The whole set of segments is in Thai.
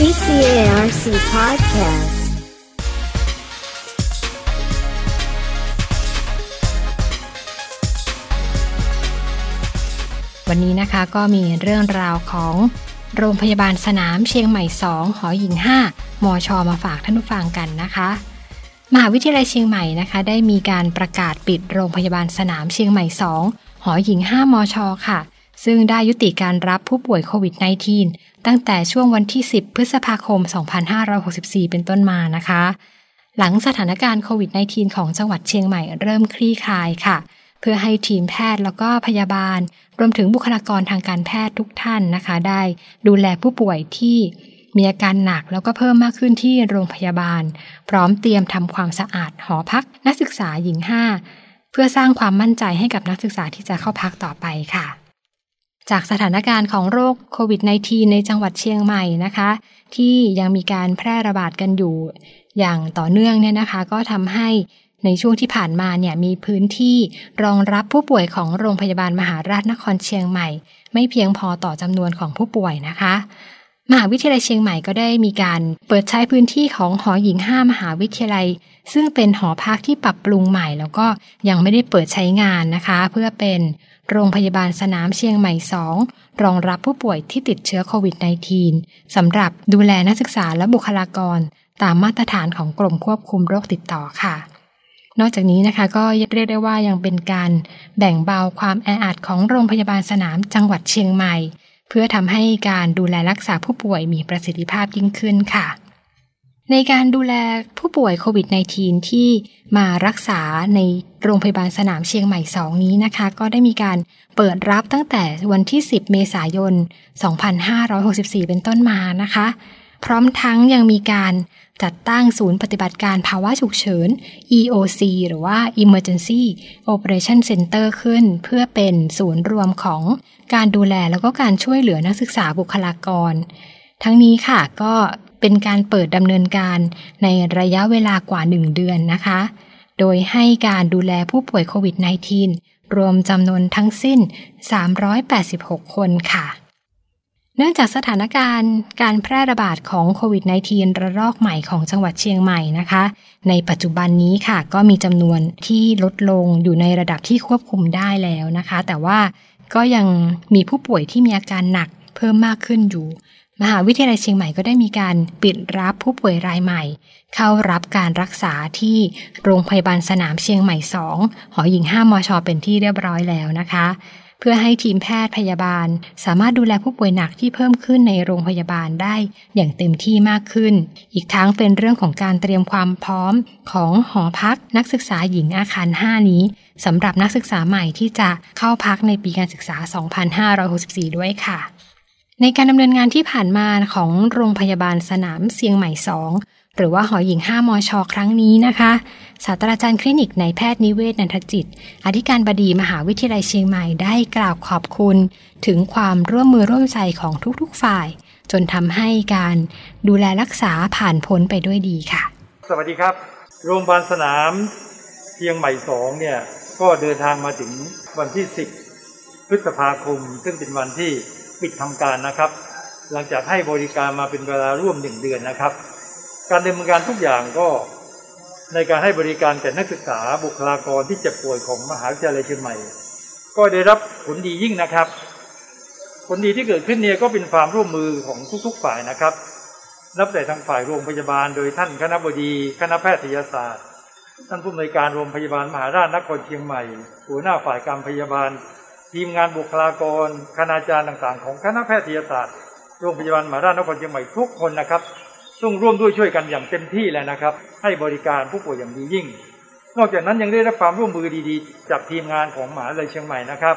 CCARC Podcast วันนี้นะคะก็มีเรื่องราวของโรงพยาบาลสนามเชียงใหม่ 2 หอหญิง 5 มช มาฝากท่านผู้ฟังกันนะคะ มหาวิทยาลัยเชียงใหม่นะคะ ได้มีการประกาศปิดโรงพยาบาลสนามเชียงใหม่ 2 หอหญิง 5 มช ค่ะ ซึ่งได้ยุติการรับผู้ป่วยโควิด -19 ตั้งแต่ช่วงวันที่ 10 พฤษภาคม 2564 เป็นต้นมานะคะ หลังสถานการณ์โควิด -19 ของจังหวัดเชียงใหม่เริ่มคลี่คลายค่ะ เพื่อให้ทีมแพทย์แล้วก็พยาบาล รวมถึงบุคลากรทางการแพทย์ทุกท่านนะคะ ได้ดูแลผู้ป่วยที่มีอาการหนักแล้วก็เพิ่มมากขึ้นที่โรงพยาบาล พร้อมเตรียมทำความสะอาดหอพัก นักศึกษาหญิง 5 เพื่อสร้างความมั่นใจให้กับนักศึกษาที่จะเข้าพักต่อไปค่ะ จากสถานการณ์ของโรคโควิด -19 ในจังหวัดเชียงใหม่นะคะ ที่ยังมีการแพร่ระบาดกันอยู่ อย่างต่อเนื่องเนี่ยนะคะ ก็ทำให้ในช่วงที่ผ่านมาเนี่ยมีพื้นที่รองรับผู้ป่วยของโรงพยาบาลมหาราชนครเชียงใหม่ ไม่เพียงพอต่อจำนวนของผู้ป่วยนะคะ มหาวิทยาลัยเชียงใหม่ก็ได้มีการเปิดใช้พื้นที่ของหอหญิง5มหาวิทยาลัย ซึ่งเป็นหอพักที่ปรับปรุงใหม่ แล้วก็ยังไม่ได้เปิดใช้งานนะคะ เพื่อเป็นโรงพยาบาลสนามเชียงใหม่ 2 รองรับผู้ป่วยที่ติดเชื้อโควิด -19 สำหรับดูแลนักศึกษาและบุคลากร ตามมาตรฐานของกรมควบคุมโรคติดต่อค่ะ นอกจากนี้นะคะก็เรียกได้ว่ายังเป็นการแบ่งเบาความแออัดของโรงพยาบาลสนามจังหวัดเชียงใหม่ เพื่อทำให้การดูแลรักษาผู้ป่วยมีประสิทธิภาพยิ่งขึ้นค่ะ ในการดูแลผู้ป่วยโควิด -19 ที่มารักษาในโรงพยาบาลสนามเชียงใหม่ 2 นี้นะคะ ก็ได้มีการเปิดรับตั้งแต่วันที่ 10 เมษายน 2564 เป็นต้นมานะคะ พร้อมทั้งยังมีการจัดตั้งศูนย์ปฏิบัติการภาวะฉุกเฉิน EOC หรือว่า Emergency Operation Center ขึ้น เพื่อเป็นศูนย์รวมของการดูแลแล้วก็การช่วยเหลือนักศึกษาบุคลากร ทั้งนี้ค่ะก็เป็นการเปิดดำเนินการในระยะเวลากว่า 1 เดือนนะคะ โดยให้การดูแลผู้ป่วยโควิด -19 รวมจำนวนทั้งสิ้น 386 คนค่ะ เนื่องจากสถานการณ์การแพร่ระบาดของโควิด -19 ระลอกใหม่ของจังหวัดเชียงใหม่นะคะ ในปัจจุบันนี้ค่ะก็มีจำนวนที่ลดลงอยู่ในระดับที่ควบคุมได้แล้วนะคะ แต่ว่าก็ยังมีผู้ป่วยที่มีอาการหนักเพิ่มมากขึ้นอยู่ มหาวิทยาลัยเชียงใหม่ก็ได้มีการปิดรับผู้ป่วยรายใหม่ เข้ารับการรักษาที่โรงพยาบาลสนามเชียงใหม่ 2 หอหญิง 5 มช เป็นที่เรียบร้อยแล้วนะคะ เพื่อให้ทีมแพทย์พยาบาล สามารถดูแลผู้ป่วยหนักที่เพิ่มขึ้นในโรงพยาบาลได้อย่างเต็มที่มากขึ้น อีกทั้งเป็นเรื่องของการเตรียมความพร้อมของหอพักนักศึกษาหญิงอาคาร 5 นี้สำหรับนักศึกษาใหม่ที่จะเข้าพักในปีการศึกษา 2564 ด้วยค่ะ ในการดำเนินงานที่ผ่านมาของโรงพยาบาลสนามเชียงใหม่ 2 หรือว่าหอหญิง 5 มช ครั้งนี้นะคะศาสตราจารย์คลินิกในแพทย์นิเวศนันทจิต อธิการบดีมหาวิทยาลัยเชียงใหม่ได้กล่าวขอบคุณ ถึงความร่วมมือร่วมใจของทุกๆฝ่าย จนทำให้การดูแลรักษาผ่านพ้นไปด้วยดีค่ะ สวัสดีครับ โรงพยาบาลสนามเชียงใหม่สองเนี่ยก็เดินทางมาถึงวันที่ 10 พฤษภาคม ซึ่งเป็นวันที่ปิดทำการนะครับ หลังจากให้บริการมาเป็นเวลาร่วมหนึ่งเดือนนะครับ การดำเนินการทุกอย่างก็ในการให้บริการแก่นักศึกษาบุคลากรที่เจ็บป่วยของมหาวิทยาลัยเชียงใหม่ ก็ได้รับผลดียิ่งนะครับ ผลดีที่เกิดขึ้นเนี่ยก็เป็นความร่วมมือของทุกๆฝ่ายนะครับ นับแต่ทางฝ่ายโรงพยาบาล โดยท่านคณะบดีคณะแพทยศาสตร์ ท่านผู้อำนวยการโรงพยาบาลมหาราชนครเชียงใหม่ หัวหน้าฝ่ายการพยาบาล ทีมงานบุคลากรคณาจารย์ต่างๆ ของคณะแพทยศาสตร์ โรงพยาบาลมหาราชนครเชียงใหม่ทุกคนนะครับ ต้องร่วมด้วยช่วยกันอย่างเต็มที่แล้วนะครับ ให้บริการผู้ป่วยอย่างดียิ่ง นอกจากนั้นยังได้รับความร่วมมือดีๆ จากทีมงานของมหาวิทยาลัยเชียงใหม่นะครับ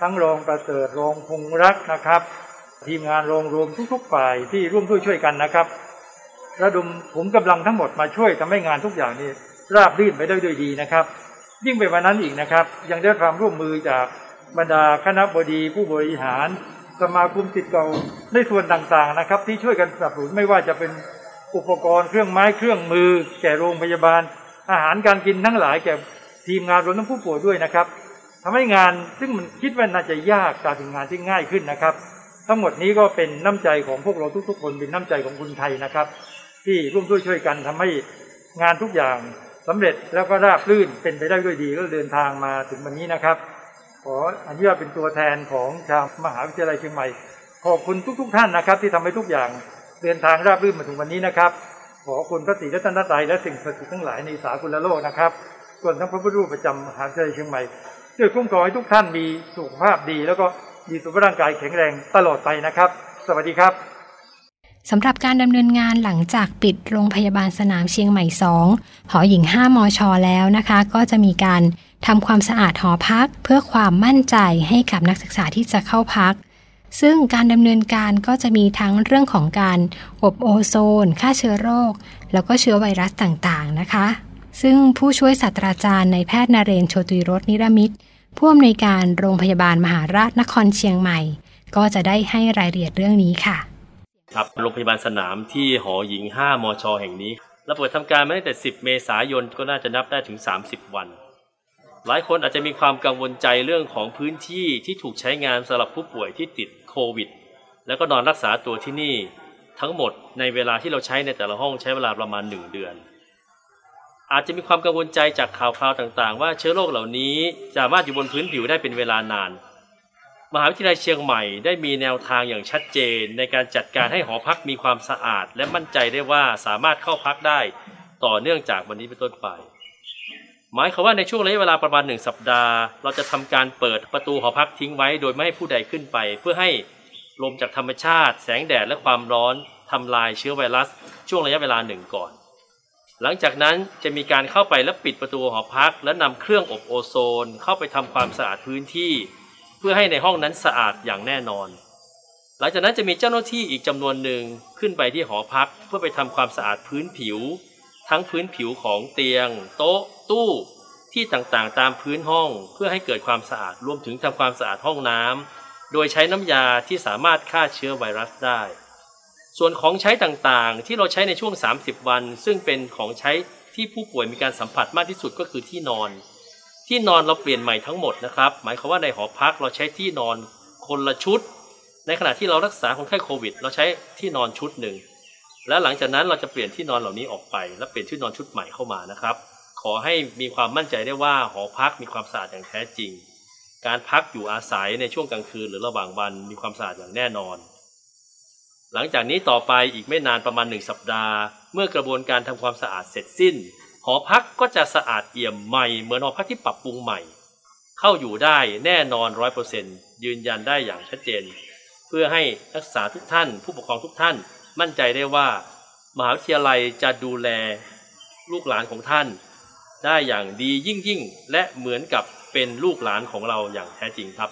ทั้งรองประเสริฐรองพงรักนะครับ ทีมงานโรงรวมทุกๆฝ่ายที่ร่วมด้วยช่วยกันนะครับระดมผมกำลังทั้งหมดมาช่วยทำให้งานทุกอย่างนี้ราบรื่นไปได้ด้วยดีนะครับ ยิ่งไปกว่านั้นอีกนะครับ ยังได้ความร่วมมือจากบรรดาคณะบดีผู้บริหาร สมาคมสิทธิ์เก่าในส่วนต่างๆนะครับ ที่ช่วยกันสนับสนุนไม่ว่าจะเป็นอุปกรณ์เครื่องไม้เครื่องมือ แก่โรงพยาบาล อาหารการกินทั้งหลายแก่ทีมงานรวมทั้งผู้ป่วยด้วยนะครับทำให้งานซึ่งมันคิดว่าน่าจะยากกลายเป็นงานที่ง่ายขึ้นนะครับ ทั้งหมดนี้ก็เป็นน้ำใจของพวกเราทุกๆ คนเป็นน้ำใจของคนไทยนะครับ ที่ร่วมด้วยช่วยกันทำให้งานทุกอย่างสำเร็จแล้วก็ราบรื่นเป็นไปได้ด้วยดีก็เดินทางมาถึงวันนี้นะครับ ออนุญาตเป็นตัวแทนของชาวมหาวิทยาลัยเชียงใหม่ ขอบคุณทุกๆทท่านนะครับ ที่ทำให้ทุกอย่างเดินทางราบรื่นมาถึงวันนี้นะครับ ขอคุณพระศรีรัตนตรัยและสิ่งศักดิ์สิทธิ์ทั้งหลายในสากลโลกนะครับส่วนทั้งพระพุทธรูปประจำมหาวิทยาลัยเชียงใหม่ช่วยคุ้มครองให้ทุกท่านมีสุขภาพดี แล้วก็มีสุขภาพร่างกายแข็งแรงตลอดไปนะครับ สวัสดีครับสำหรับการดำเนินงานหลังจากปิดโรงพยาบาลสนามเชียงใหม่ 2 หอหญิง 5มอชอแล้วนะคะ ก็จะมีการ ทำความสะอาดหอพักเพื่อความมั่นใจให้กับนักศึกษาที่จะเข้าพัก ซึ่งการดำเนินการก็จะมีทั้งเรื่องของการอบโอโซน ฆ่าเชื้อโรค แล้วก็เชื้อไวรัสต่างๆนะคะ ซึ่งผู้ช่วยศาสตราจารย์ในแพทย์นเรนโชตุยรสนิรมิตรผู้อำนวยการโรงพยาบาลมหาราชนครเชียงใหม่ ก็จะได้ให้รายละเอียดเรื่องนี้ค่ะ ครับโรงพยาบาลสนามที่หอหญิง 5 มช แห่งนี้เราเปิดทำการมาตั้งแต่ 10 เมษายนก็น่าจะนับได้ถึง 30 วัน หลายคนอาจจะมีความกังวลใจเรื่องของพื้นที่ที่ถูกใช้งานสำหรับผู้ป่วยที่ติดโควิด แล้วก็นอนรักษาตัวที่นี่ ทั้งหมดในเวลาที่เราใช้ในแต่ละห้องใช้เวลาประมาณ 1 เดือน อาจจะมีความกังวลใจจากข่าวคราวต่างๆ ว่าเชื้อโรคเหล่านี้สามารถอยู่บนพื้นผิวได้เป็นเวลานาน มหาวิทยาลัยเชียงใหม่ได้มีแนวทางอย่างชัดเจน ในการจัดการให้หอพักมีความสะอาด และมั่นใจได้ว่าสามารถเข้าพักได้ ต่อเนื่องจากวันนี้เป็นต้นไป หมายความว่าในช่วงระยะเวลาประมาณหนึ่งสัปดาห์ เราจะทำการเปิดประตูหอพักทิ้งไว้ โดยไม่ให้ผู้ใดขึ้นไป เพื่อให้ลมจากธรรมชาติ แสงแดดและความร้อนทำลายเชื้อไวรัส ช่วงระยะเวลาหนึ่งก่อน หลังจากนั้นจะมีการเข้าไปและปิดประตูหอพัก และนำเครื่องอบโอโซน เข้าไปทำความสะอาดพื้นที่ เพื่อให้ในห้องนั้นสะอาดอย่างแน่นอน หลังจากนั้นจะมีเจ้าหน้าที่อีกจำนวนหนึ่งขึ้นไปที่หอพัก เพื่อไปทำความสะอาดพื้นผิว ทั้งพื้นผิวของเตียง โต๊ะ ตู้ที่ต่างๆ ตามพื้นห้องเพื่อให้เกิดความสะอาดรวมถึงทำความสะอาดห้องน้ำโดยใช้น้ำยาที่สามารถฆ่าเชื้อไวรัสได้ ส่วนของใช้ต่างๆ ที่เราใช้ในช่วง 30 วัน ซึ่งเป็นของใช้ที่ผู้ป่วยมีการสัมผัสมากที่สุดก็คือที่นอน ที่นอนเราเปลี่ยนใหม่ทั้งหมดนะครับ หมายความว่าในหอพักเราใช้ที่นอนคนละชุด ในขณะที่เรารักษาคนไข้โควิด เราใช้ที่นอนชุดหนึ่ง และหลังจากนั้นเราจะเปลี่ยนที่นอนเหล่านี้ออกไป และเปลี่ยนที่นอนชุดใหม่เข้ามานะครับ ขอให้มีความมั่นใจได้ว่าหอพักมีความสะอาดอย่างแท้จริง การพักอยู่อาศัยในช่วงกลางคืนหรือระหว่างวันมีความสะอาดอย่างแน่นอน หลังจากนี้ต่อไปอีกไม่นานประมาณหนึ่งสัปดาห์ เมื่อกระบวนการทำความสะอาดเสร็จสิ้น หอพักก็จะสะอาดเอี่ยมใหม่เหมือนหอพักที่ปรับปรุงใหม่ เข้าอยู่ได้แน่นอนร้อยเปอร์เซ็นยืนยันได้อย่างชัดเจน เพื่อให้นักศึกษาทุกท่าน ผู้ปกครองทุกท่าน มั่นใจได้ว่า มหาวิทยาลัยจะดูแลลูกหลานของท่าน ได้อย่างดียิ่งยิ่งและเหมือนกับเป็นลูกหลานของเราอย่างแท้จริงครับ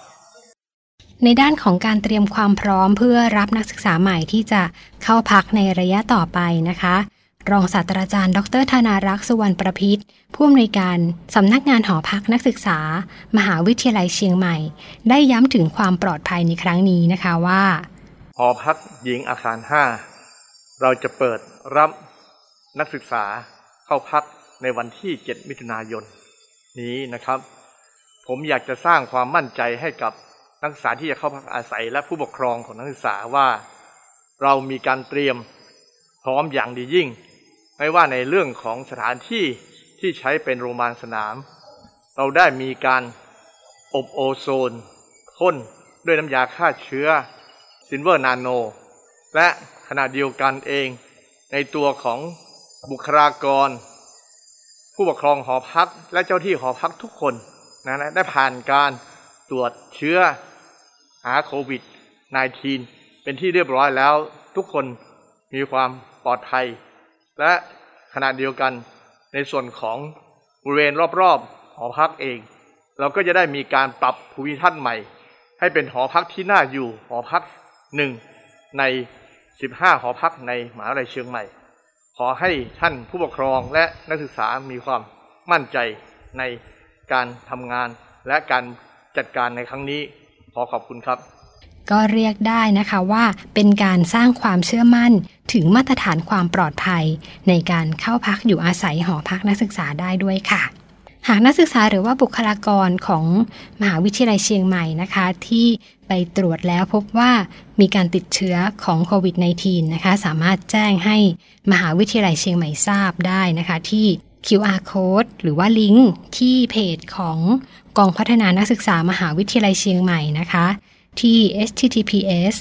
ในด้านของการเตรียมความพร้อมเพื่อรับนักศึกษาใหม่ที่จะเข้าพักในระยะต่อไปนะคะรองศาสตราจารย์ ดรธนารักษ์สุวรรณประพิษผู้อำนวยการสำนักงานหอพักนักศึกษา มหาวิทยาลัยเชียงใหม่ ได้ย้ำถึงความปลอดภัยในครั้งนี้นะคะว่า หอพักหญิงอาคารห้า เราจะเปิดรับนักศึกษาเข้าพักในวันที่ 7 มิถุนายน นี้นะครับ ผมอยากจะสร้างความมั่นใจให้กับนักศึกษาที่จะเข้าพักอาศัยและผู้ปกครองของนักศึกษาว่า เรามีการเตรียมพร้อมอย่างดียิ่ง ไม่ว่าในเรื่องของสถานที่ที่ใช้เป็นโรงพยาบาลสนาม เราได้มีการอบโอโซนพ่นด้วยน้ำยาฆ่าเชื้อ silver nano และขณะเดียวกันเองในตัวของบุคลากร ผู้ปกครองหอพักและเจ้าหน้าที่หอพักทุกคนนะได้ผ่านการตรวจเชื้อหาโควิด -19 เป็นที่เรียบร้อยแล้วทุกคนมีความปลอดภัย และขณะเดียวกันในส่วนของบริเวณรอบๆหอพักเอง เราก็จะได้มีการปรับภูมิทัศน์ใหม่ ให้เป็นหอพักที่น่าอยู่หอพักหนึ่ง ใน 15 หอพักในมหาวิทยาลัยเชียงใหม่ ขอให้ท่านผู้ปกครองและนักศึกษามีความมั่นใจในการทำงานและการจัดการในครั้งนี้ ขอขอบคุณครับ ก็เรียกได้นะคะว่าเป็นการสร้างความเชื่อมั่นถึงมาตรฐานความปลอดภัย ในการเข้าพักอยู่อาศัยหอพักนักศึกษาได้ด้วยค่ะ หากนักศึกษาหรือว่าบุคลากรของมหาวิทยาลัยเชียงใหม่นะคะ ที่ไปตรวจแล้วพบว่ามีการติดเชื้อของโควิด -19 นะคะ สามารถแจ้งให้มหาวิทยาลัยเชียงใหม่ทราบได้นะคะ ที่ QR code หรือว่าลิงก์ที่เพจของกองพัฒนานักศึกษามหาวิทยาลัยเชียงใหม่นะคะ ที่ https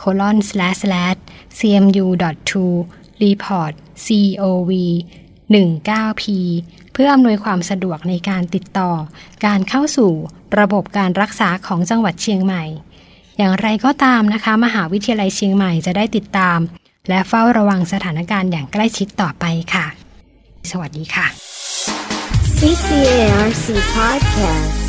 colon slash slash cmu to report cov 19p เพื่ออำนวยความสะดวกในการติดต่อ การเข้าสู่ระบบการรักษาของจังหวัดเชียงใหม่ อย่างไรก็ตามนะคะ มหาวิทยาลัยเชียงใหม่จะได้ติดตาม และเฝ้าระวังสถานการณ์อย่างใกล้ชิดต่อไปค่ะ สวัสดีค่ะ CCARC Podcast